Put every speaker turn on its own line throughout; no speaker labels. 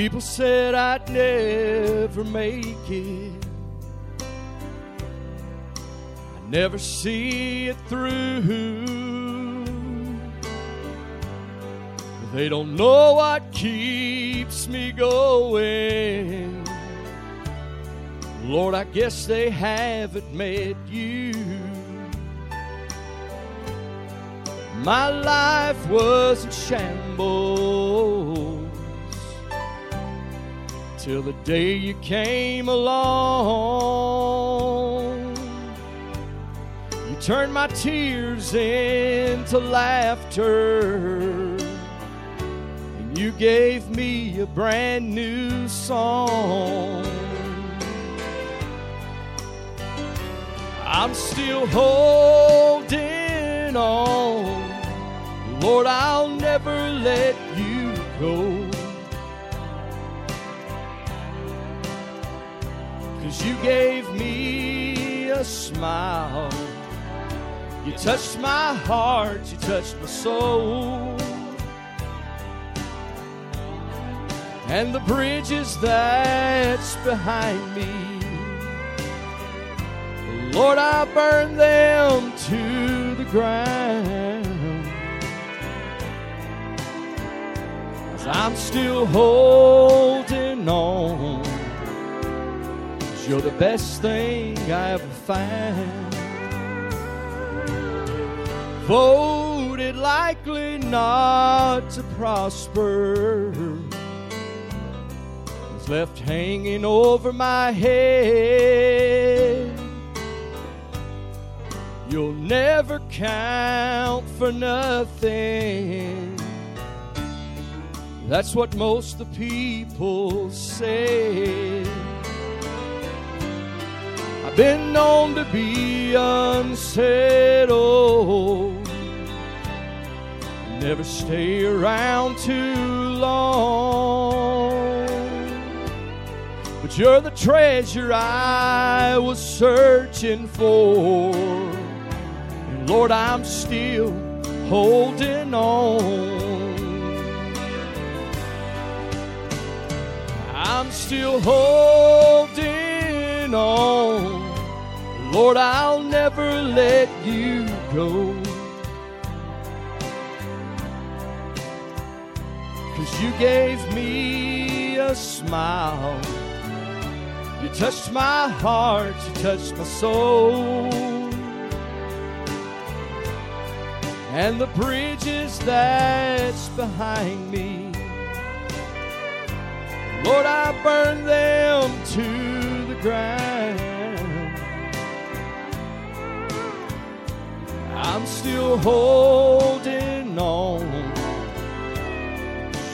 People said I'd never make it. I'd never see it through. They don't know what keeps me going. Lord, I guess they haven't met you. My life was in shambles till the day you came along. You turned my tears into laughter, and you gave me a brand new song. I'm still holding on. Lord, I'll never let you go. Cause you gave me a smile. You touched my heart, you touched my soul. And the bridges that's behind me. Lord, I burn them to the ground. Cause I'm still holding on. You're the best thing I ever found. Voted likely not to prosper. Was left hanging over my head. You'll never count for nothing. That's what most the people say. Been known to be unsettled. Never stay around too long. But you're the treasure I was searching for. And Lord, I'm still holding on. I'm still holding on. Lord, I'll never let you go. Cause you gave me a smile. You touched my heart, you touched my soul. And the bridges that's behind me. Lord, I burn them to the ground. I'm still holding on.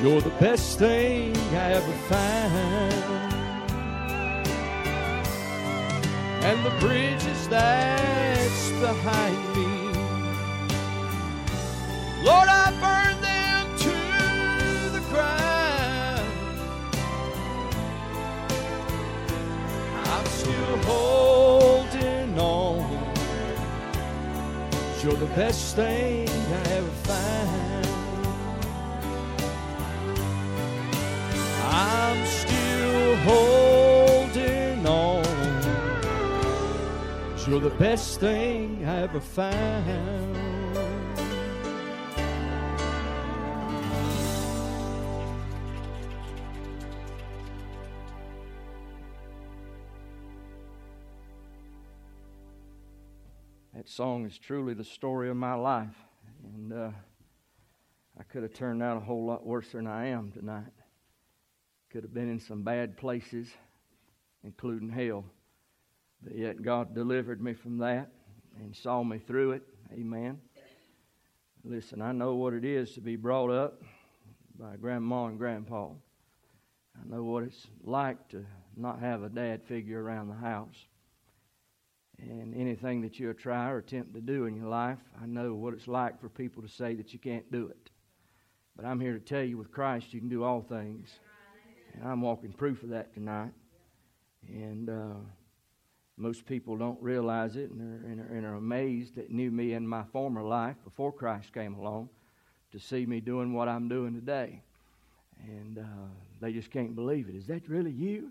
You're the best thing I ever found. And the bridges that's behind me. Lord, I burn them to the ground. I'm still holding You're the best thing I ever found. I'm still holding on. You're the best thing I ever found. That song is truly the story of my life. And uh, I could have turned out a whole lot worse than I am tonight. Could have been in some bad places, including hell. But yet God delivered me from that and saw me through it. Amen. Listen, I know what it is to be brought up by grandma and grandpa. I know what it's like to not have a dad figure around the house. And anything that you try or attempt to do in your life, I know what it's like for people to say that you can't do it. But I'm here to tell you with Christ, you can do all things. And I'm walking proof of that tonight. And uh, most people don't realize it and are, and, are, and are amazed that knew me in my former life before Christ came along to see me doing what I'm doing today. And uh, They just can't believe it. Is that really you?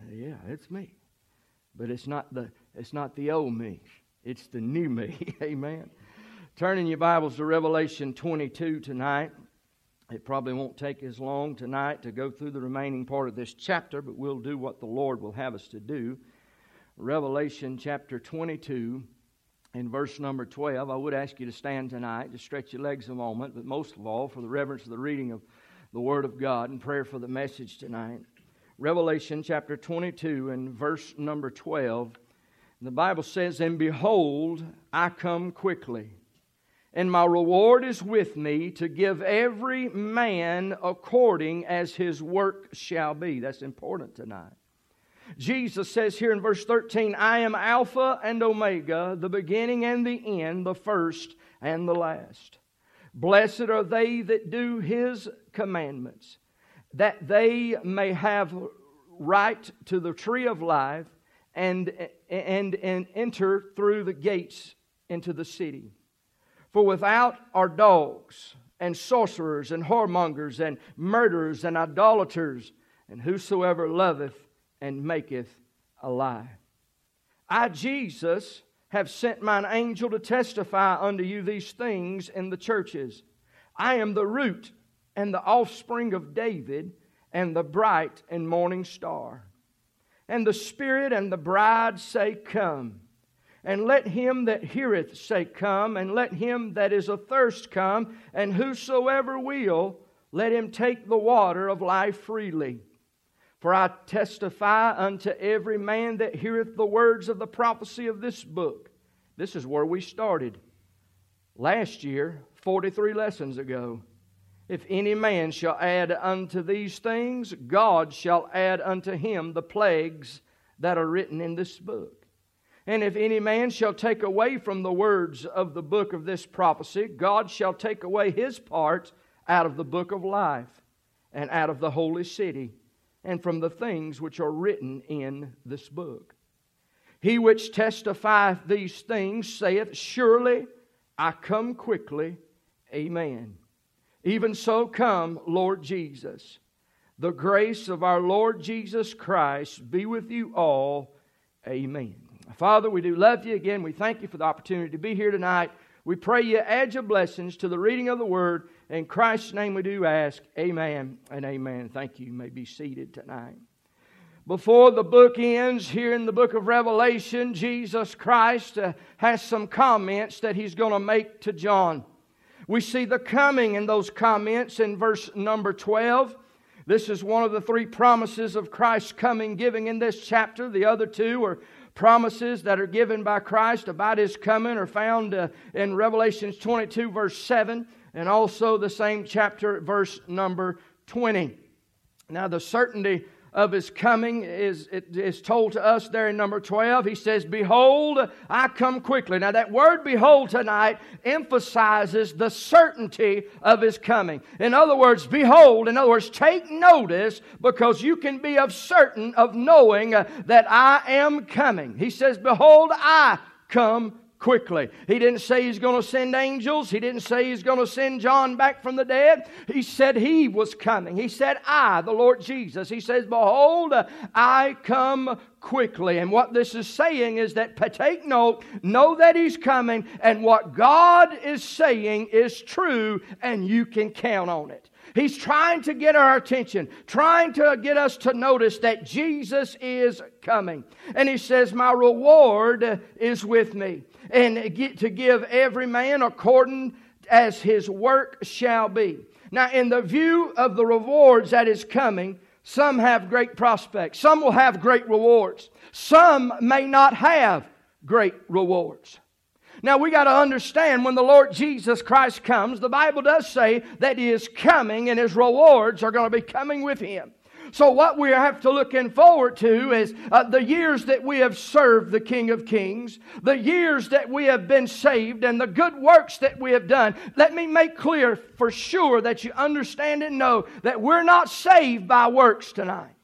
Uh, yeah, it's me. But it's not the it's not the old me. It's the new me. Amen. Turning your Bibles to Revelation 22 tonight. It probably won't take as long tonight to go through the remaining part of this chapter, but we'll do what the Lord will have us to do. Revelation chapter 22 in verse number 12. I would ask you to stand tonight, to stretch your legs a moment, but most of all for the reverence of the reading of the Word of God and prayer for the message tonight. Revelation chapter 22 and verse number 12. The Bible says, And behold, I come quickly and my reward is with me to give every man according as his work shall be. That's important tonight. Jesus says here in verse 13, I am Alpha and Omega, the beginning and the end, the first and the last. Blessed are they that do his commandments, that they may have right to the tree of life and, and, and enter through the gates into the city. For without are dogs and sorcerers and whoremongers and murderers and idolaters and whosoever loveth and maketh a lie. I, Jesus, have sent mine angel to testify unto you these things in the churches. I am the root and the offspring of David and the bright and morning star. And the Spirit and the bride say, Come. And let him that heareth say, Come, and let him that is athirst come, and whosoever will, let him take the water of life freely. For I testify unto every man that heareth the words of the prophecy of this book. This is where we started last year, 43 lessons ago. If any man shall add unto these things, God shall add unto him the plagues that are written in this book. And if any man shall take away from the words of the book of this prophecy, God shall take away his part out of the book of life, and out of the holy city, and from the things which are written in this book. He which testifieth these things saith, Surely I come quickly. Amen. Even so come, Lord Jesus. The grace of our Lord Jesus Christ be with you all. Amen. Father, we do love you again. We thank you for the opportunity to be here tonight. We pray you add your blessings to the reading of the word. In Christ's name we do ask. Amen and amen. Thank you. You may be seated tonight. Before the book ends, here in the book of Revelation, Jesus Christ uh, has some comments that he's going to make to John. We see the coming in those comments in verse number 12. This is one of the three promises of Christ's coming giving in this chapter. The other two are promises that are given by Christ about his coming are found uh, in Revelations 22, verse 7, and also the same chapter, verse number 20. Now, the certainty of his coming is, is told to us there in number 12. He says, Behold, I come quickly. Now, that word behold tonight emphasizes the certainty of his coming. In other words, behold, in other words, take notice because you can be of certain of knowing that I am coming. He says, Behold, I come quickly. He didn't say he's going to send angels. He didn't say he's going to send John back from the dead. He said he was coming. He said, I, the Lord Jesus. He says, Behold, I come quickly. And what this is saying is that take note, know that he's coming, and what God is saying is true, and you can count on it. He's trying to get our attention, trying to get us to notice that Jesus is coming. And he says, My reward is with me, and to give every man according as his work shall be. Now, in the view of the rewards that is coming, some have great prospects, some will have great rewards, some may not have great rewards. Now we got to understand when the Lord Jesus Christ comes, the Bible does say that He is coming and His rewards are going to be coming with Him. So, what we have to look in forward to is uh, the years that we have served the King of Kings, the years that we have been saved, and the good works that we have done. Let me make clear for sure that you understand and know that we're not saved by works tonight,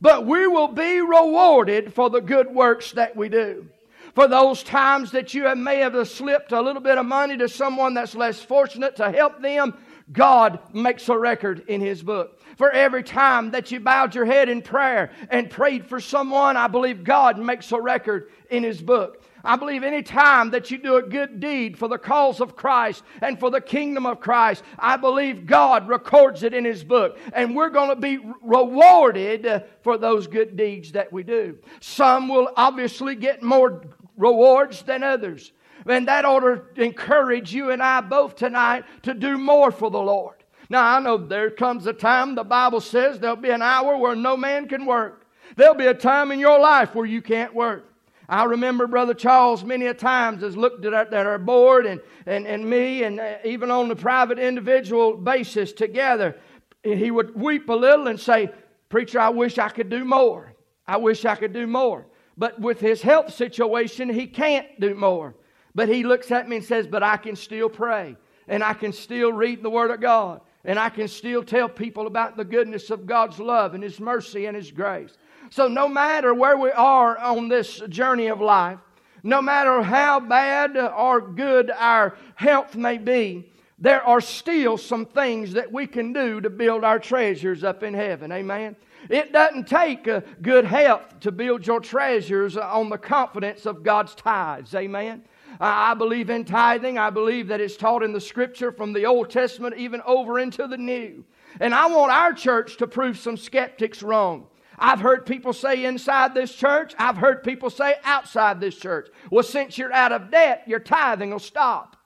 but we will be rewarded for the good works that we do for those times that you may have slipped a little bit of money to someone that's less fortunate to help them. God makes a record in His book. For every time that you bowed your head in prayer and prayed for someone, I believe God makes a record in His book. I believe any time that you do a good deed for the cause of Christ and for the kingdom of Christ, I believe God records it in His book. And we're going to be rewarded for those good deeds that we do. Some will obviously get more rewards than others. And that ought to encourage you and I both tonight to do more for the Lord. Now, I know there comes a time, the Bible says, there'll be an hour where no man can work. There'll be a time in your life where you can't work. I remember Brother Charles many a times has looked at our, at our board and, and, and me, and uh, even on the private individual basis together, he would weep a little and say, Preacher, I wish I could do more. I wish I could do more. But with his health situation, he can't do more. But he looks at me and says, But I can still pray, and I can still read the Word of God, and I can still tell people about the goodness of God's love and His mercy and His grace. So, no matter where we are on this journey of life, no matter how bad or good our health may be, there are still some things that we can do to build our treasures up in heaven. Amen. It doesn't take uh, good health to build your treasures on the confidence of God's tithes. Amen. I believe in tithing. I believe that it's taught in the scripture from the Old Testament even over into the New. And I want our church to prove some skeptics wrong. I've heard people say inside this church, I've heard people say outside this church, well, since you're out of debt, your tithing will stop.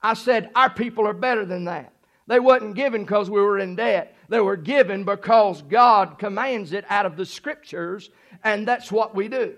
I said, our people are better than that. They wasn't given because we were in debt. They were given because God commands it out of the scriptures, and that's what we do.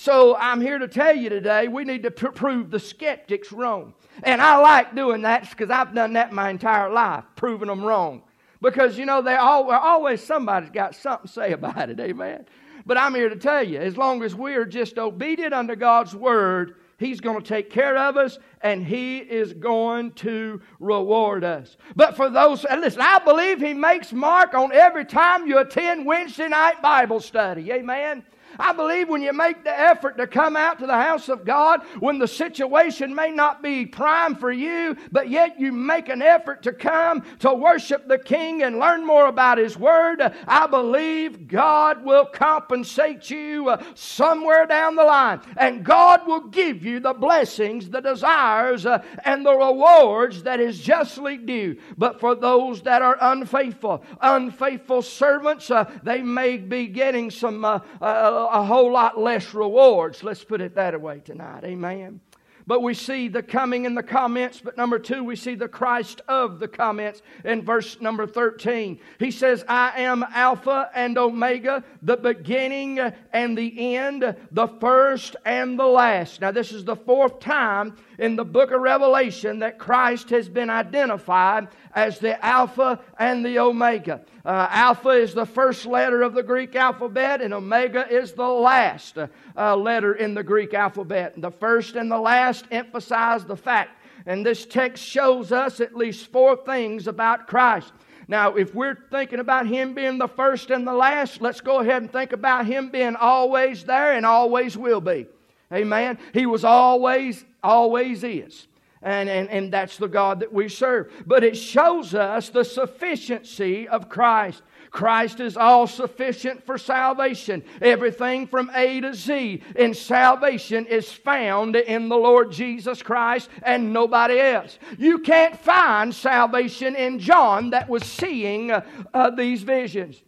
So I'm here to tell you today we need to pr- prove the skeptics wrong. And I like doing that because I've done that my entire life, proving them wrong. Because, you know, they all, always somebody's got something to say about it, amen? But I'm here to tell you, as long as we are just obedient unto God's word, He's going to take care of us and He is going to reward us. But for those, listen, I believe He makes mark on every time you attend Wednesday night Bible study. Amen. I believe when you make the effort to come out to the house of God, when the situation may not be prime for you, but yet you make an effort to come to worship the King and learn more about His Word, I believe God will compensate you uh, somewhere down the line. And God will give you the blessings, the desires, uh, and the rewards that is justly due. But for those that are unfaithful, unfaithful servants, uh, they may be getting some uh, uh, a whole lot less rewards. Let's put it that way tonight. Amen. But we see the coming in the comments. But number two, we see the Christ of the comments in verse number 13. He says, I am Alpha and Omega, the beginning and the end, the first and the last. Now, this is the fourth time in the book of Revelation that Christ has been identified as the Alpha and the Omega. Uh, alpha is the first letter of the Greek alphabet, and Omega is the last uh, letter in the Greek alphabet. The first and the last emphasize the fact, and this text shows us at least four things about Christ. Now, if we're thinking about Him being the first and the last, let's go ahead and think about Him being always there and always will be. Amen. He was always, always is. And, and, and that's the God that we serve. But it shows us the sufficiency of Christ. Christ is all sufficient for salvation. Everything from A to Z in salvation is found in the Lord Jesus Christ and nobody else. You can't find salvation in John that was seeing uh, uh, these visions.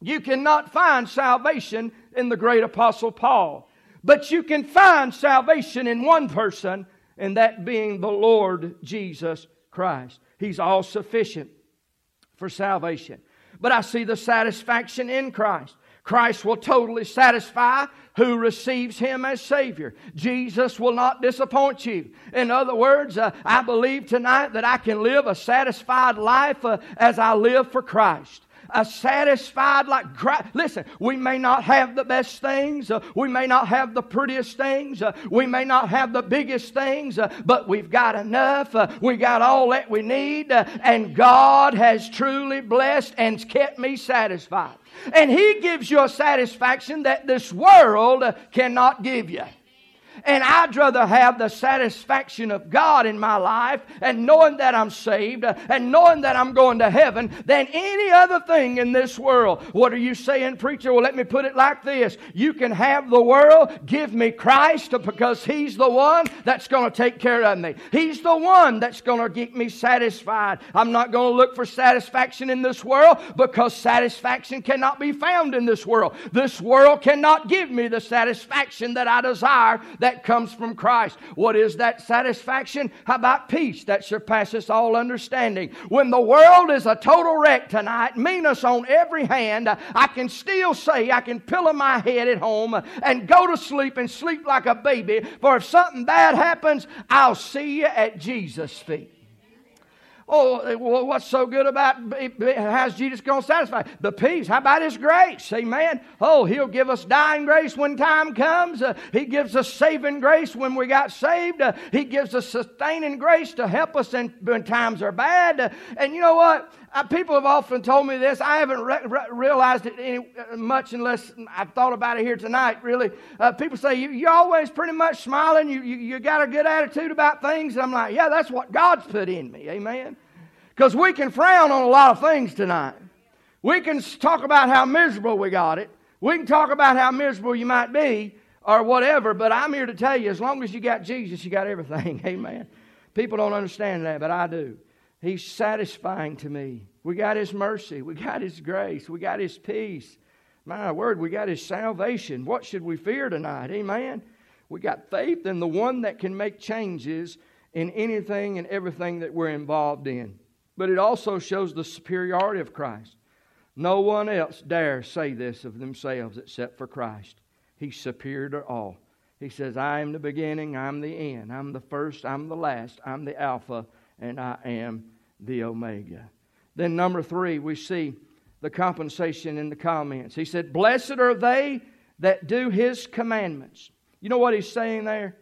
You cannot find salvation in the great apostle Paul. But you can find salvation in one person, and that being the Lord Jesus Christ. He's all sufficient for salvation. But I see the satisfaction in Christ. Christ will totally satisfy who receives Him as Savior. Jesus will not disappoint you. In other words, uh, I believe tonight that I can live a satisfied life uh, as I live for Christ a satisfied like listen we may not have the best things uh, we may not have the prettiest things uh, we may not have the biggest things uh, but we've got enough uh, we got all that we need uh, and god has truly blessed and kept me satisfied. And he gives you a satisfaction that this world cannot give you And I'd rather have the satisfaction of God in my life and knowing that I'm saved and knowing that I'm going to heaven than any other thing in this world. What are you saying, preacher? Well, let me put it like this You can have the world, give me Christ because He's the one that's going to take care of me. He's the one that's going to get me satisfied. I'm not going to look for satisfaction in this world because satisfaction cannot be found in this world. This world cannot give me the satisfaction that I desire that comes from Christ. What is that satisfaction? How about peace that surpasses all understanding? When the world is a total wreck tonight, meanness on every hand, I can still say, I can pillow my head at home and go to sleep and sleep like a baby. For if something bad happens, I'll see you at Jesus' feet. Oh, what's so good about how's Jesus going to satisfy? The peace. How about His grace? Amen. Oh, He'll give us dying grace when time comes. Uh, he gives us saving grace when we got saved. Uh, he gives us sustaining grace to help us in, when times are bad. Uh, and you know what? Uh, people have often told me this. I haven't re- re- realized it any, uh, much unless I've thought about it here tonight, really. Uh, people say, you, are always pretty much smiling. You, you, you got a good attitude about things. And I'm like, yeah, that's what God's put in me. Amen. Because we can frown on a lot of things tonight. We can talk about how miserable we got it. We can talk about how miserable you might be or whatever, but I'm here to tell you as long as you got Jesus, you got everything. Amen. People don't understand that, but I do. He's satisfying to me. We got His mercy. We got His grace. We got His peace. My word, we got His salvation. What should we fear tonight? Amen. We got faith in the one that can make changes in anything and everything that we're involved in. But it also shows the superiority of Christ. No one else dares say this of themselves except for Christ. He's superior to all. He says, I am the beginning, I'm the end, I'm the first, I'm the last, I'm the Alpha, and I am the Omega. Then, number three, we see the compensation in the comments. He said, Blessed are they that do his commandments. You know what he's saying there?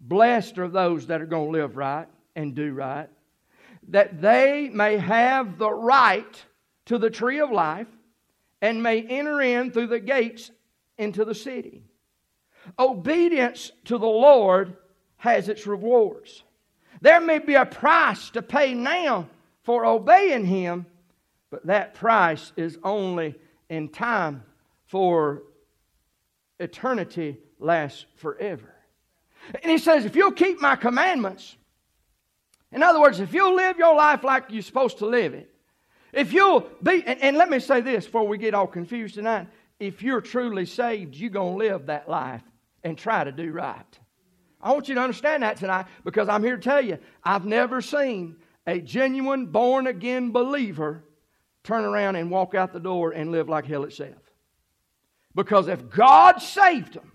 Blessed are those that are going to live right and do right that they may have the right to the tree of life and may enter in through the gates into the city. Obedience to the Lord has its rewards. There may be a price to pay now for obeying Him, but that price is only in time, for eternity lasts forever. And He says, If you'll keep my commandments, in other words, if you'll live your life like you're supposed to live it, if you'll be, and, and let me say this before we get all confused tonight if you're truly saved, you're going to live that life and try to do right. I want you to understand that tonight because I'm here to tell you I've never seen a genuine born again believer turn around and walk out the door and live like hell itself. Because if God saved them,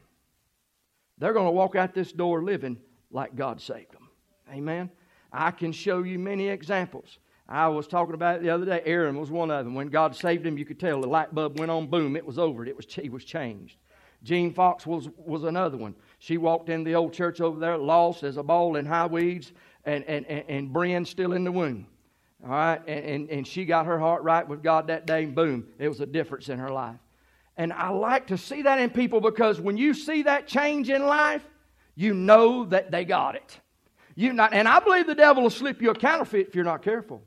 they're going to walk out this door living like God saved them. Amen. I can show you many examples. I was talking about it the other day. Aaron was one of them. When God saved him, you could tell the light bulb went on, boom, it was over. It was, he was changed. Jean Fox was, was another one. She walked in the old church over there, lost as a ball in high weeds, and, and, and, and still in the womb. All right? And, and, and she got her heart right with God that day, and boom, it was a difference in her life. And I like to see that in people because when you see that change in life, you know that they got it. You not, and I believe the devil will slip you a counterfeit if you're not careful.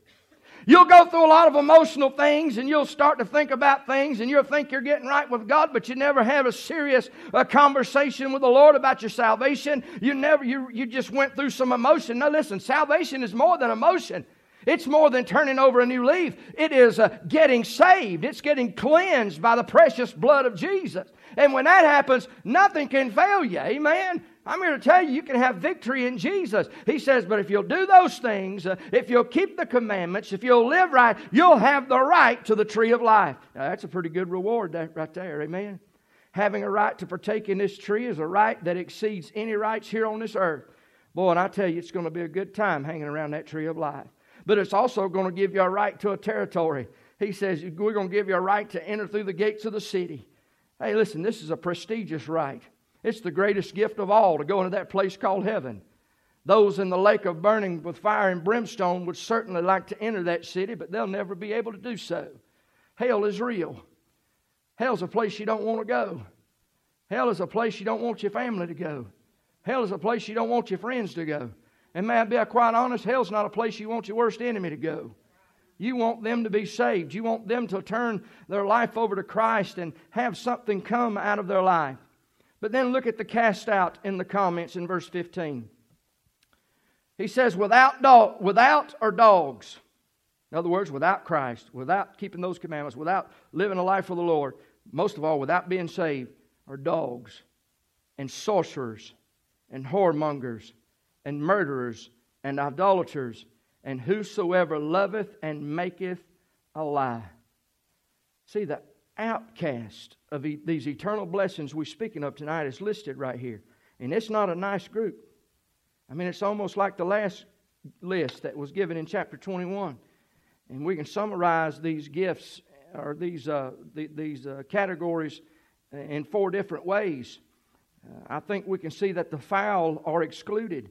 You'll go through a lot of emotional things and you'll start to think about things and you'll think you're getting right with God, but you never have a serious uh, conversation with the Lord about your salvation. You never, you, you just went through some emotion. Now listen, salvation is more than emotion. It's more than turning over a new leaf. It is uh, getting saved. It's getting cleansed by the precious blood of Jesus. And when that happens, nothing can fail you. Amen. I'm here to tell you, you can have victory in Jesus. He says, but if you'll do those things, uh, if you'll keep the commandments, if you'll live right, you'll have the right to the tree of life. Now, that's a pretty good reward that, right there. Amen. Having a right to partake in this tree is a right that exceeds any rights here on this earth. Boy, and I tell you, it's going to be a good time hanging around that tree of life. But it's also going to give you a right to a territory. He says, We're going to give you a right to enter through the gates of the city. Hey, listen, this is a prestigious right. It's the greatest gift of all to go into that place called heaven. Those in the lake of burning with fire and brimstone would certainly like to enter that city, but they'll never be able to do so. Hell is real. Hell's a place you don't want to go. Hell is a place you don't want your family to go. Hell is a place you don't want your friends to go. And may I be quite honest, hell's not a place you want your worst enemy to go. You want them to be saved. You want them to turn their life over to Christ and have something come out of their life. But then look at the cast out in the comments in verse 15. He says, without, without are dogs. In other words, without Christ, without keeping those commandments, without living a life for the Lord, most of all, without being saved, are dogs and sorcerers and whoremongers and murderers and idolaters and whosoever loveth and maketh a lie. See, the outcast of e- these eternal blessings we're speaking of tonight is listed right here. And it's not a nice group. I mean, it's almost like the last list that was given in chapter 21. And we can summarize these gifts or these, uh, the, these uh, categories in four different ways. Uh, I think we can see that the foul are excluded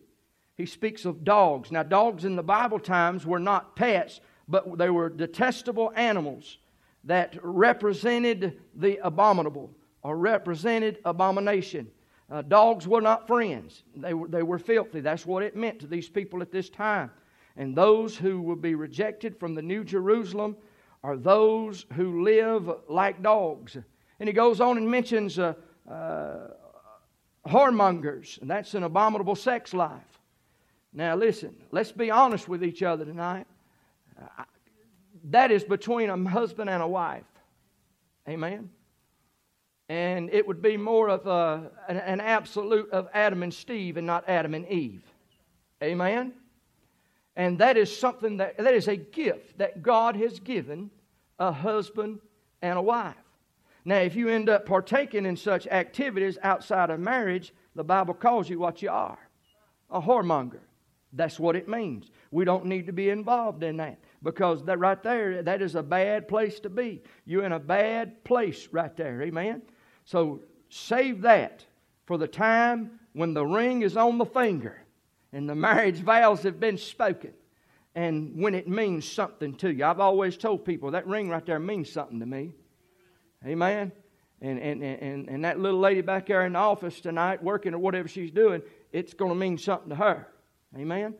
he speaks of dogs. Now, dogs in the Bible times were not pets, but they were detestable animals that represented the abominable or represented abomination. Uh, dogs were not friends, they were, they were filthy. That's what it meant to these people at this time. And those who will be rejected from the New Jerusalem are those who live like dogs. And he goes on and mentions uh, uh, whoremongers, and that's an abominable sex life. Now, listen, let's be honest with each other tonight. That is between a husband and a wife. Amen. And it would be more of a, an, an absolute of Adam and Steve and not Adam and Eve. Amen. And that is something that, that is a gift that God has given a husband and a wife. Now, if you end up partaking in such activities outside of marriage, the Bible calls you what you are a whoremonger. That's what it means. We don't need to be involved in that because that right there, that is a bad place to be. You're in a bad place right there. Amen. So save that for the time when the ring is on the finger and the marriage vows have been spoken and when it means something to you. I've always told people that ring right there means something to me. Amen. And, and, and, and that little lady back there in the office tonight working or whatever she's doing, it's going to mean something to her. Amen?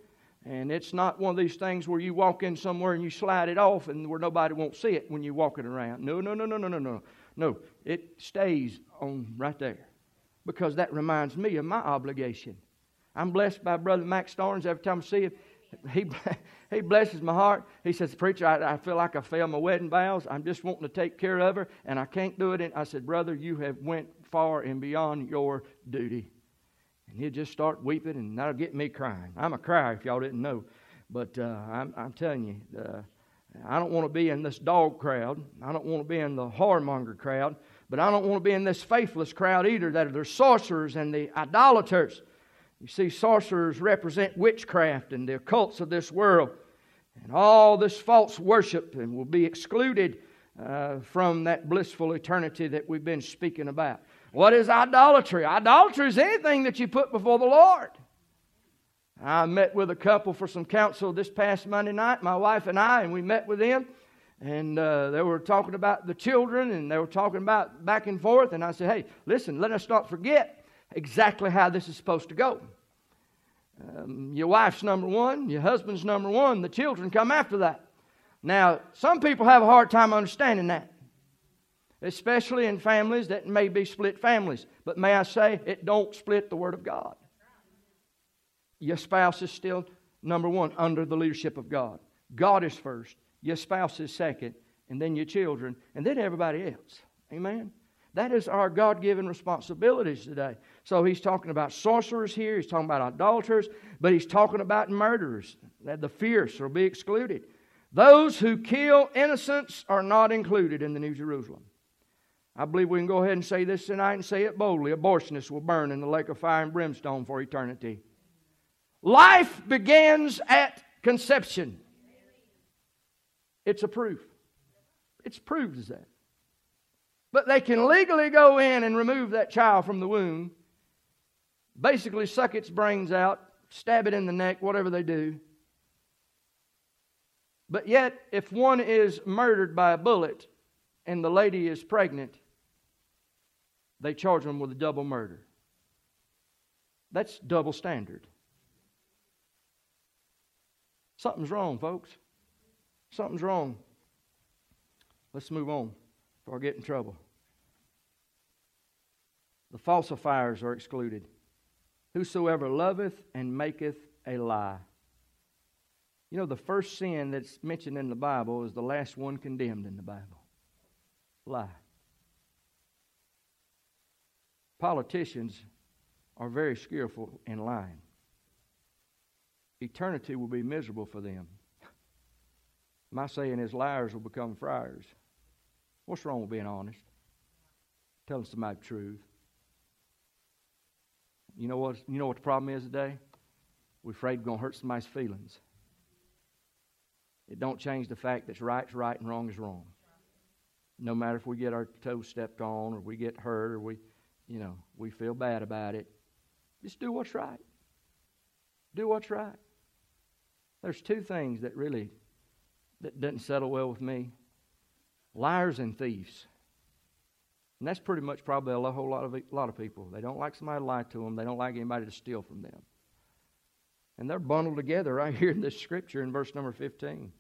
And it's not one of these things where you walk in somewhere and you slide it off and where nobody won't see it when you're walking around. No, no, no, no, no, no, no. No, it stays on right there because that reminds me of my obligation. I'm blessed by Brother Max Starnes every time I see him. He, he blesses my heart. He says, Preacher, I, I feel like I failed my wedding vows. I'm just wanting to take care of her, and I can't do it. And I said, Brother, you have went far and beyond your duty. And he'd just start weeping, and that'll get me crying. I'm a crier, if y'all didn't know. But uh, I'm, I'm, telling you, uh, I don't want to be in this dog crowd. I don't want to be in the whoremonger crowd. But I don't want to be in this faithless crowd either that are the sorcerers and the idolaters. You see, sorcerers represent witchcraft and the occults of this world. And all this false worship and will be excluded uh, from that blissful eternity that we've been speaking about. What is idolatry? Idolatry is anything that you put before the Lord. I met with a couple for some counsel this past Monday night, my wife and I, and we met with them. And uh, they were talking about the children and they were talking about back and forth. And I said, hey, listen, let us not forget exactly how this is supposed to go. Um, your wife's number one, your husband's number one, the children come after that. Now, some people have a hard time understanding that especially in families that may be split families. But may I say, it don't split the Word of God. Your spouse is still number one under the leadership of God. God is first, your spouse is second, and then your children, and then everybody else. Amen? That is our God given responsibilities today. So he's talking about sorcerers here, he's talking about idolaters, but he's talking about murderers. That the fierce will be excluded. Those who kill innocents are not included in the New Jerusalem. I believe we can go ahead and say this tonight and say it boldly. Abortionists will burn in the lake of fire and brimstone for eternity. Life begins at conception. It's a proof. It's proved as that. But they can legally go in and remove that child from the womb, basically suck its brains out, stab it in the neck, whatever they do. But yet, if one is murdered by a bullet and the lady is pregnant, they charge them with a double murder. That's double standard. Something's wrong, folks. Something's wrong. Let's move on before I get in trouble. The falsifiers are excluded. Whosoever loveth and maketh a lie. You know, the first sin that's mentioned in the Bible is the last one condemned in the Bible lie. Politicians are very skillful in lying. Eternity will be miserable for them. My saying is, liars will become fryers. What's wrong with being honest? Telling somebody the truth. You know what? You know what the problem is today? We're afraid we're to hurt somebody's feelings. It don't change the fact that right's right and wrong is wrong. No matter if we get our toes stepped on or we get hurt or we, you know, we feel bad about it. Just do what's right. Do what's right. There's two things that really that doesn't settle well with me. Liars and thieves. And that's pretty much probably a whole lot of a lot of people. They don't like somebody to lie to them. They don't like anybody to steal from them. And they're bundled together right here in this scripture in verse number 15.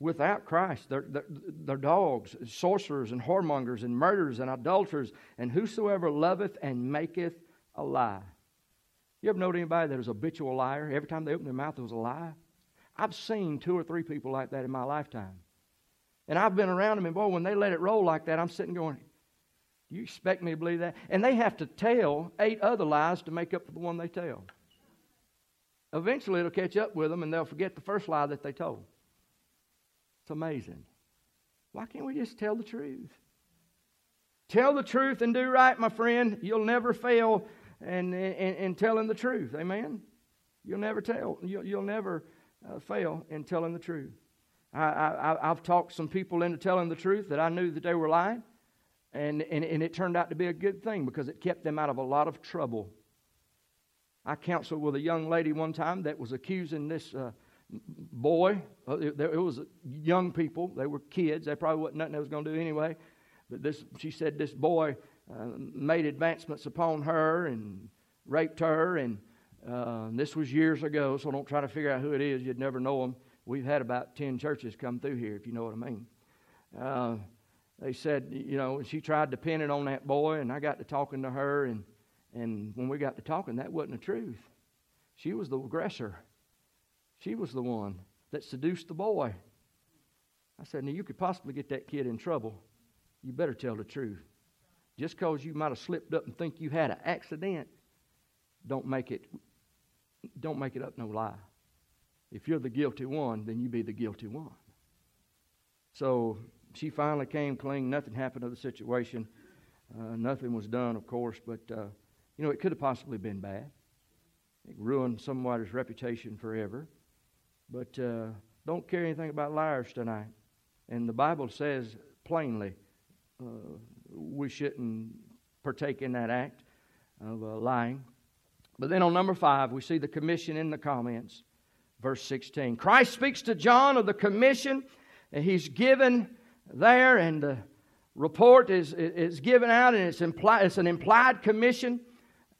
Without Christ, they're, they're, they're dogs, sorcerers, and whoremongers, and murderers, and adulterers, and whosoever loveth and maketh a lie. You ever know anybody that is a habitual liar? Every time they open their mouth, it was a lie. I've seen two or three people like that in my lifetime. And I've been around them, and boy, when they let it roll like that, I'm sitting going, Do you expect me to believe that? And they have to tell eight other lies to make up for the one they tell. Eventually, it'll catch up with them, and they'll forget the first lie that they told. It's amazing. Why can't we just tell the truth? Tell the truth and do right, my friend. You'll never fail in, in, in telling the truth. Amen? You'll never tell. You'll, you'll never uh, fail in telling the truth. I, I, I've talked some people into telling the truth that I knew that they were lying, and, and, and it turned out to be a good thing because it kept them out of a lot of trouble. I counseled with a young lady one time that was accusing this uh, boy. Uh, it, was young people; they were kids. They probably wasn't nothing they was going to do anyway. But this, she said, this boy uh, made advancements upon her and raped her, and uh, this was years ago. So don't try to figure out who it is; you'd never know them. We've had about ten churches come through here, if you know what I mean. Uh, they said, you know, she tried to pin it on that boy, and I got to talking to her, and and when we got to talking, that wasn't the truth. She was the aggressor. She was the one that seduced the boy. I said, now you could possibly get that kid in trouble. You better tell the truth. Just because you might have slipped up and think you had an accident, don't make it don't make it up no lie. If you're the guilty one, then you be the guilty one. So she finally came clean. Nothing happened to the situation. Uh, nothing was done, of course, but uh, you know, it could have possibly been bad. It ruined somebody's reputation forever. But uh, don't care anything about liars tonight. And the Bible says plainly uh, we shouldn't partake in that act of uh, lying. But then on number five, we see the commission in the comments. Verse 16. Christ speaks to John of the commission he's given there, and the report is, is given out, and it's, implied, it's an implied commission.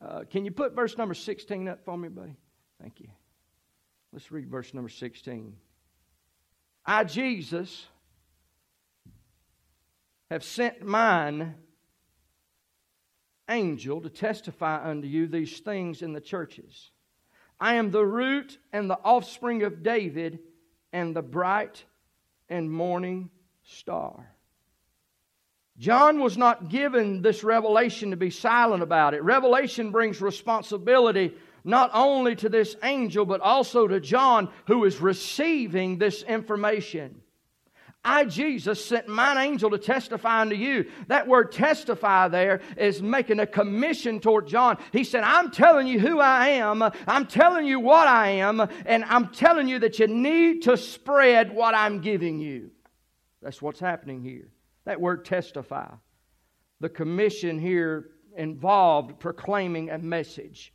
Uh, can you put verse number 16 up for me, buddy? Thank you. Let's read verse number 16. I, Jesus, have sent mine angel to testify unto you these things in the churches. I am the root and the offspring of David and the bright and morning star. John was not given this revelation to be silent about it. Revelation brings responsibility not only to this angel, but also to John who is receiving this information. I, Jesus, sent mine angel to testify unto you. That word testify there is making a commission toward John. He said, I'm telling you who I am. I'm telling you what I am. And I'm telling you that you need to spread what I'm giving you. That's what's happening here. That word testify. The commission here involved proclaiming a message,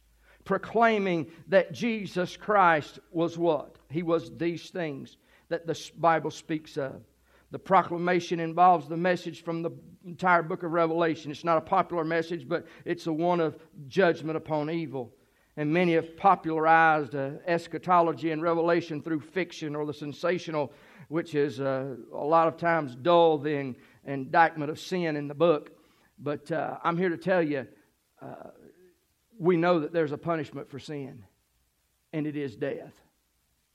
proclaiming that Jesus Christ was what? He was these things that the Bible speaks of. The proclamation involves the message from the entire book of Revelation. It's not a popular message, but it's a one of judgment upon evil. And many have popularized uh, eschatology and revelation through fiction or the sensational, which is uh, a lot of times dull the indictment of sin in the book. But uh, I'm here to tell you uh, we know that there's a punishment for sin, and it is death.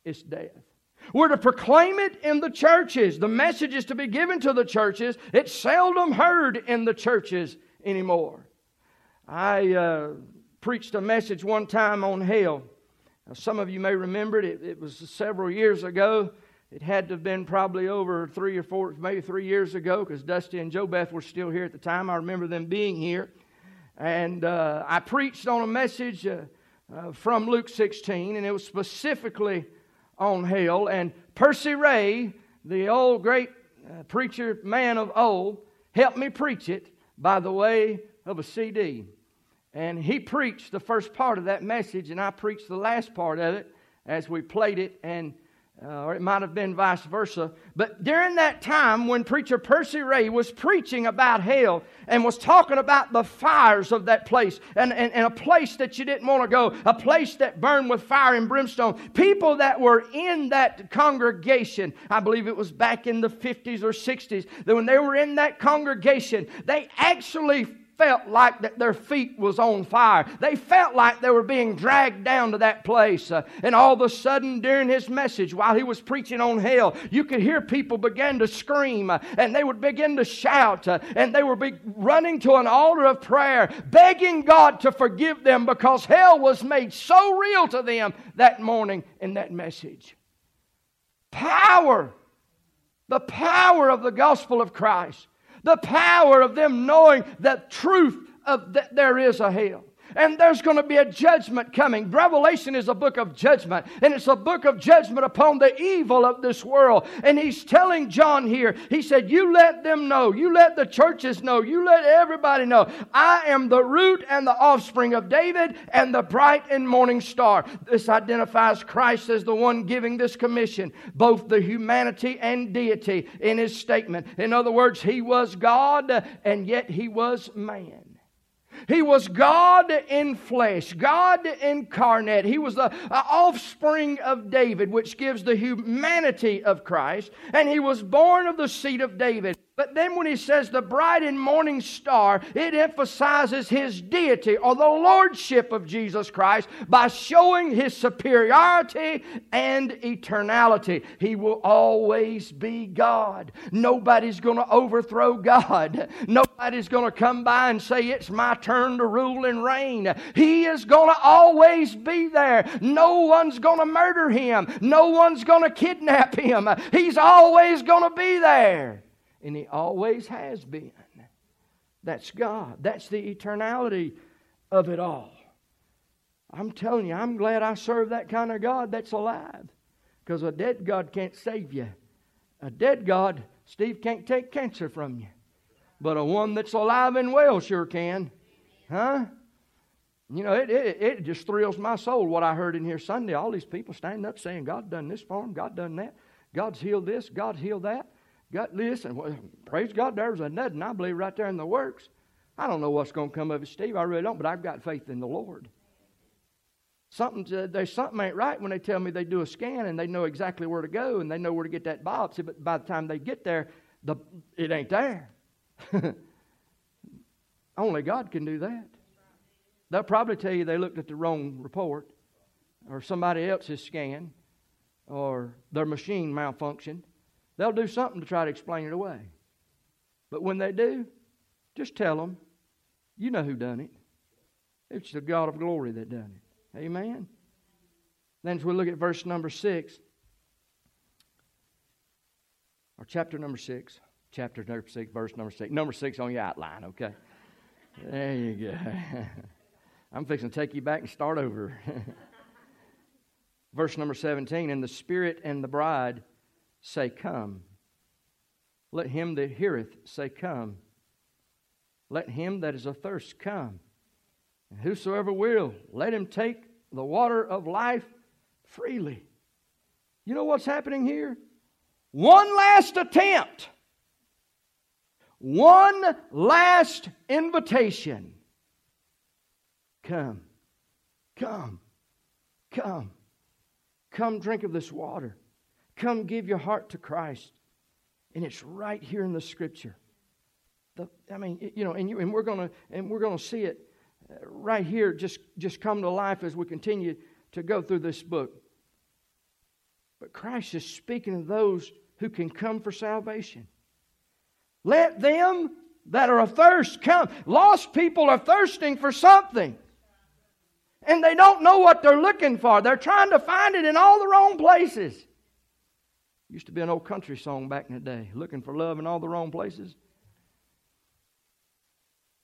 It's death. We're to proclaim it in the churches. The message is to be given to the churches. It's seldom heard in the churches anymore. I uh, preached a message one time on hell. Now, some of you may remember it. it. It was several years ago. It had to have been probably over three or four, maybe three years ago, because Dusty and Joe Beth were still here at the time. I remember them being here. And uh, I preached on a message uh, uh, from Luke 16, and it was specifically on hell. And Percy Ray, the old great uh, preacher man of old, helped me preach it by the way of a CD. And he preached the first part of that message, and I preached the last part of it as we played it. And uh, or it might have been vice versa. But during that time when preacher Percy Ray was preaching about hell and was talking about the fires of that place and, and, and a place that you didn't want to go, a place that burned with fire and brimstone, people that were in that congregation, I believe it was back in the 50s or 60s, that when they were in that congregation, they actually felt like that their feet was on fire. They felt like they were being dragged down to that place. Uh, and all of a sudden, during his message, while he was preaching on hell, you could hear people begin to scream uh, and they would begin to shout uh, and they were be running to an altar of prayer, begging God to forgive them because hell was made so real to them that morning in that message. Power. The power of the gospel of Christ the power of them knowing the truth of that there is a hell and there's going to be a judgment coming. Revelation is a book of judgment, and it's a book of judgment upon the evil of this world. And he's telling John here, he said, You let them know, you let the churches know, you let everybody know, I am the root and the offspring of David and the bright and morning star. This identifies Christ as the one giving this commission, both the humanity and deity in his statement. In other words, he was God, and yet he was man. He was God in flesh, God incarnate. He was the offspring of David, which gives the humanity of Christ. And he was born of the seed of David. But then when he says the bright and morning star, it emphasizes his deity or the lordship of Jesus Christ by showing his superiority and eternality. He will always be God. Nobody's going to overthrow God. Nobody's going to come by and say, It's my turn to rule and reign. He is going to always be there. No one's going to murder him. No one's going to kidnap him. He's always going to be there and He always has been. That's God. That's the eternality of it all. I'm telling you, I'm glad I serve that kind of God that's alive. Because a dead God can't save you. A dead God, Steve, can't take cancer from you. But a one that's alive and well sure can. Huh? You know, it, it, it just thrills my soul what I heard in here Sunday. All these people standing up saying, God done this for them, God done that, God's healed this, God's healed that. Got listen, well, praise God, there's a nudging, I believe, right there in the works. I don't know what's going to come of it, Steve. I really don't, but I've got faith in the Lord. Something, uh, there's something ain't right when they tell me they do a scan and they know exactly where to go and they know where to get that biopsy, but by the time they get there, the, it ain't there. Only God can do that. They'll probably tell you they looked at the wrong report or somebody else's scan or their machine malfunctioned. They'll do something to try to explain it away. But when they do, just tell them, you know who done it. It's the God of glory that done it. Amen. Then as we look at verse number six, or chapter number six, chapter number six, verse number six, number six on your outline, okay? There you go. I'm fixing to take you back and start over. verse number 17, and the Spirit and the bride say, Come. Let him that heareth say, Come. Let him that is athirst come. And whosoever will, let him take the water of life freely. You know what's happening here? One last attempt one last invitation Come, come, come. Come drink of this water. Come give your heart to Christ. And it's right here in the scripture. The, I mean, you know, and, you, and we're gonna and we're gonna see it uh, right here just, just come to life as we continue to go through this book. But Christ is speaking to those who can come for salvation. Let them that are athirst come. Lost people are thirsting for something. And they don't know what they're looking for. They're trying to find it in all the wrong places. Used to be an old country song back in the day, looking for love in all the wrong places.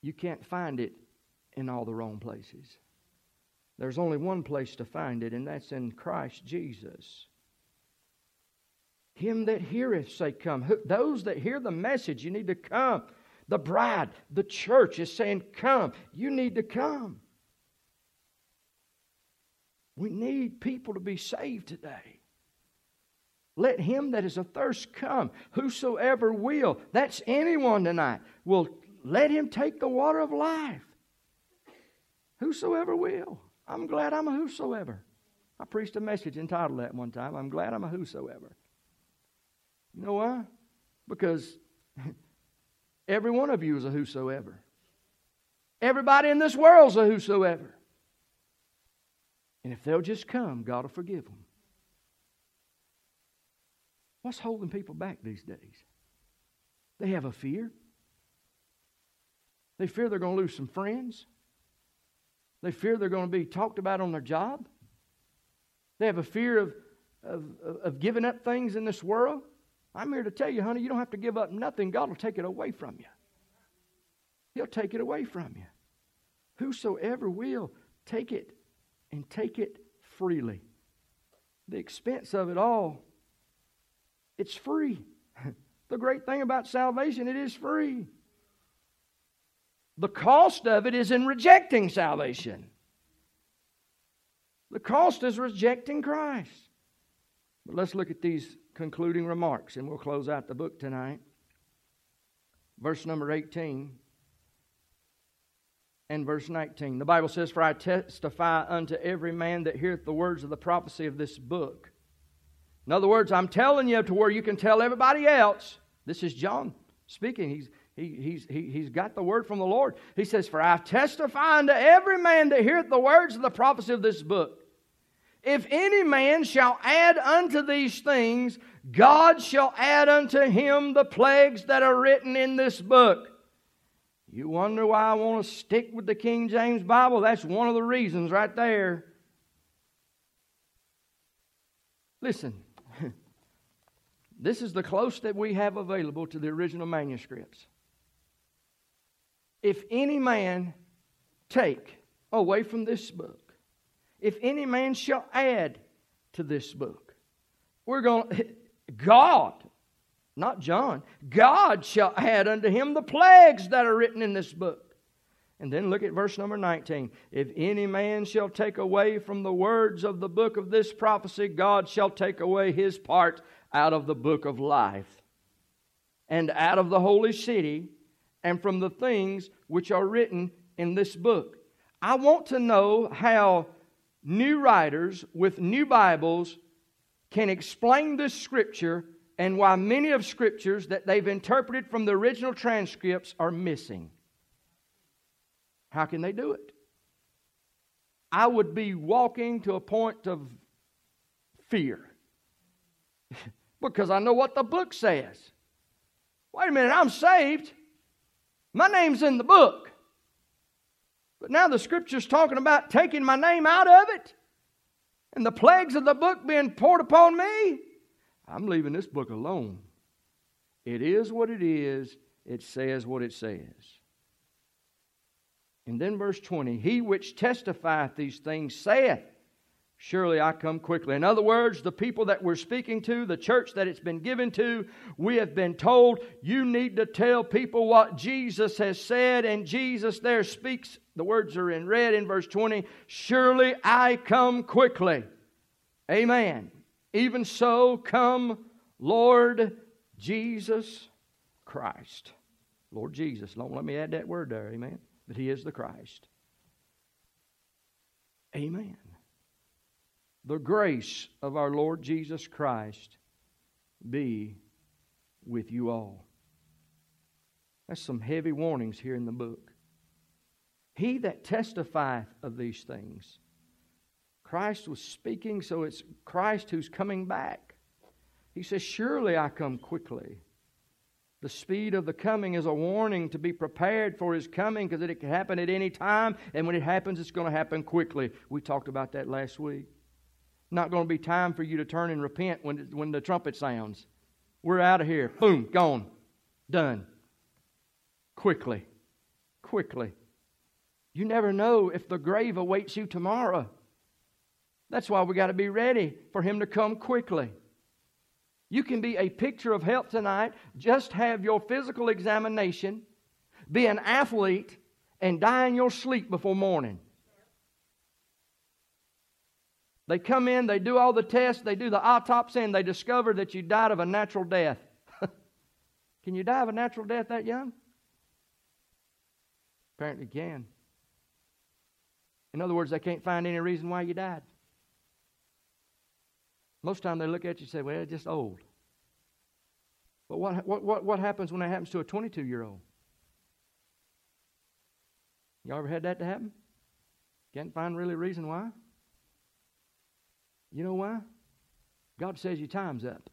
You can't find it in all the wrong places. There's only one place to find it, and that's in Christ Jesus. Him that heareth say, Come. Those that hear the message, you need to come. The bride, the church is saying, Come. You need to come. We need people to be saved today. Let him that is athirst come, whosoever will. That's anyone tonight. Will let him take the water of life. Whosoever will. I'm glad I'm a whosoever. I preached a message entitled that one time. I'm glad I'm a whosoever. You know why? Because every one of you is a whosoever. Everybody in this world's a whosoever. And if they'll just come, God will forgive them. What's holding people back these days? They have a fear. They fear they're going to lose some friends. They fear they're going to be talked about on their job. They have a fear of, of, of giving up things in this world. I'm here to tell you, honey, you don't have to give up nothing. God will take it away from you. He'll take it away from you. Whosoever will, take it and take it freely. The expense of it all, it's free. the great thing about salvation, it is free. The cost of it is in rejecting salvation. The cost is rejecting Christ. But let's look at these concluding remarks and we'll close out the book tonight. Verse number 18 and verse 19. The Bible says, For I testify unto every man that heareth the words of the prophecy of this book. In other words, I'm telling you to where you can tell everybody else. This is John speaking. He's, he, he's, he, he's got the word from the Lord. He says, For I testify unto every man that heareth the words of the prophecy of this book. If any man shall add unto these things, God shall add unto him the plagues that are written in this book. You wonder why I want to stick with the King James Bible? That's one of the reasons right there. Listen, this is the closest that we have available to the original manuscripts. If any man take away from this book, if any man shall add to this book, we're going God not John. God shall add unto him the plagues that are written in this book. And then look at verse number 19. If any man shall take away from the words of the book of this prophecy, God shall take away his part out of the book of life, and out of the holy city, and from the things which are written in this book. I want to know how new writers with new Bibles can explain this scripture and why many of scriptures that they've interpreted from the original transcripts are missing. How can they do it? I would be walking to a point of fear because I know what the book says. Wait a minute, I'm saved. My name's in the book. But now the scripture's talking about taking my name out of it and the plagues of the book being poured upon me. I'm leaving this book alone. It is what it is, it says what it says. And then verse 20 He which testifieth these things saith, Surely I come quickly. In other words, the people that we're speaking to, the church that it's been given to, we have been told you need to tell people what Jesus has said, and Jesus there speaks. The words are in red in verse 20 Surely I come quickly. Amen. Even so, come, Lord Jesus Christ. Lord Jesus. Don't let me add that word there, amen. But He is the Christ. Amen. The grace of our Lord Jesus Christ be with you all. That's some heavy warnings here in the book. He that testifieth of these things. Christ was speaking, so it's Christ who's coming back. He says, Surely I come quickly. The speed of the coming is a warning to be prepared for his coming because it can happen at any time, and when it happens, it's going to happen quickly. We talked about that last week. Not going to be time for you to turn and repent when, when the trumpet sounds. We're out of here. Boom, gone. Done. Quickly. Quickly. You never know if the grave awaits you tomorrow. That's why we got to be ready for him to come quickly. You can be a picture of health tonight, just have your physical examination, be an athlete, and die in your sleep before morning. They come in, they do all the tests, they do the autopsy, and they discover that you died of a natural death. can you die of a natural death that young? Apparently can. In other words, they can't find any reason why you died. Most time they look at you and say, well, just old. But what, what, what, what happens when that happens to a 22 year old? Y'all ever had that to happen? Can't find really a reason why? You know why? God says your time's up.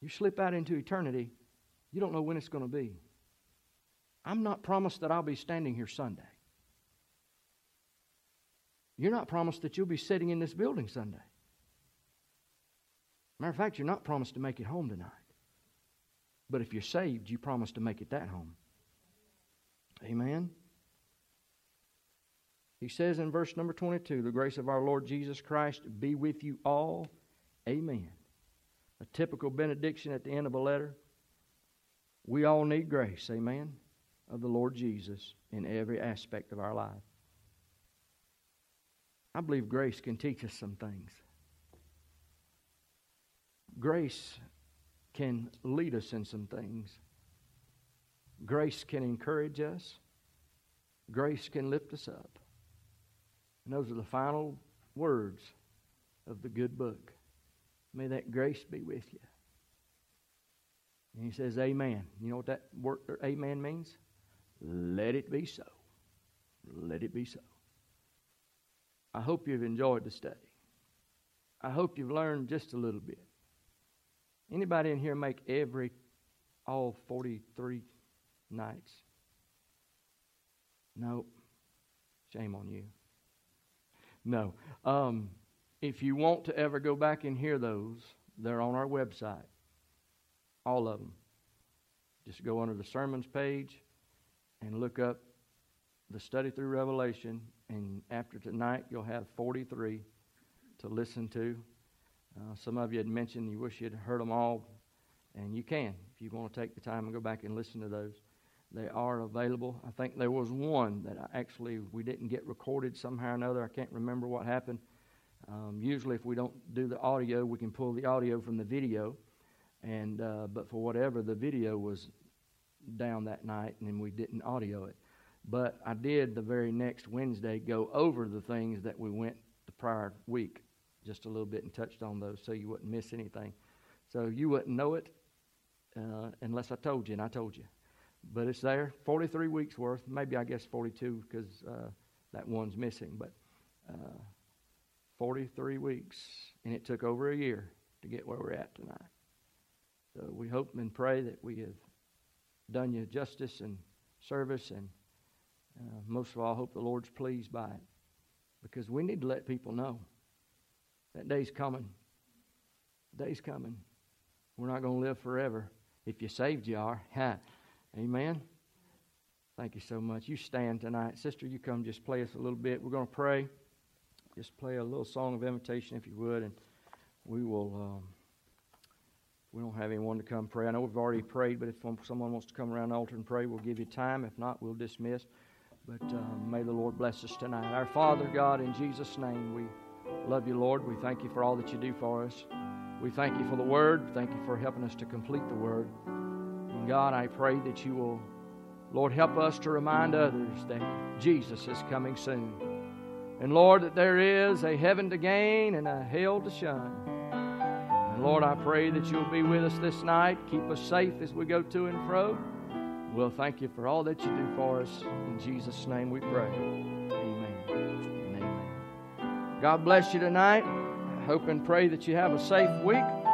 You slip out into eternity, you don't know when it's going to be. I'm not promised that I'll be standing here Sunday. You're not promised that you'll be sitting in this building Sunday. Matter of fact, you're not promised to make it home tonight. But if you're saved, you promise to make it that home. Amen. He says in verse number 22 the grace of our Lord Jesus Christ be with you all. Amen. A typical benediction at the end of a letter. We all need grace. Amen. Of the Lord Jesus in every aspect of our life. I believe grace can teach us some things. Grace can lead us in some things. Grace can encourage us. Grace can lift us up. And those are the final words of the good book. May that grace be with you. And he says, Amen. You know what that word amen means? Let it be so. Let it be so. I hope you've enjoyed the study. I hope you've learned just a little bit. Anybody in here make every all 43 nights? No. Shame on you. No. Um, if you want to ever go back and hear those, they're on our website. All of them. Just go under the sermons page and look up the study through Revelation and after tonight, you'll have 43 to listen to. Uh, some of you had mentioned you wish you'd heard them all, and you can if you want to take the time and go back and listen to those. They are available. I think there was one that I actually we didn't get recorded somehow or another. I can't remember what happened. Um, usually, if we don't do the audio, we can pull the audio from the video, and uh, but for whatever, the video was down that night, and we didn't audio it. But I did the very next Wednesday go over the things that we went the prior week just a little bit and touched on those so you wouldn't miss anything. So you wouldn't know it uh, unless I told you, and I told you. But it's there, 43 weeks worth, maybe I guess 42 because uh, that one's missing, but uh, 43 weeks, and it took over a year to get where we're at tonight. So we hope and pray that we have done you justice and service and uh, most of all, I hope the Lord's pleased by it because we need to let people know that day's coming. day's coming. We're not going to live forever. If you saved, you are. Amen. Thank you so much. You stand tonight. Sister, you come just play us a little bit. We're going to pray. Just play a little song of invitation, if you would, and we will. Um, we don't have anyone to come pray. I know we've already prayed, but if someone wants to come around the altar and pray, we'll give you time. If not, we'll dismiss. But um, may the Lord bless us tonight. Our Father, God, in Jesus' name, we love you, Lord. We thank you for all that you do for us. We thank you for the Word. Thank you for helping us to complete the Word. God, I pray that you will, Lord, help us to remind others that Jesus is coming soon. And Lord, that there is a heaven to gain and a hell to shun. And Lord, I pray that you'll be with us this night. Keep us safe as we go to and fro. We'll thank you for all that you do for us. In Jesus' name we pray. Amen. And amen. God bless you tonight. I hope and pray that you have a safe week.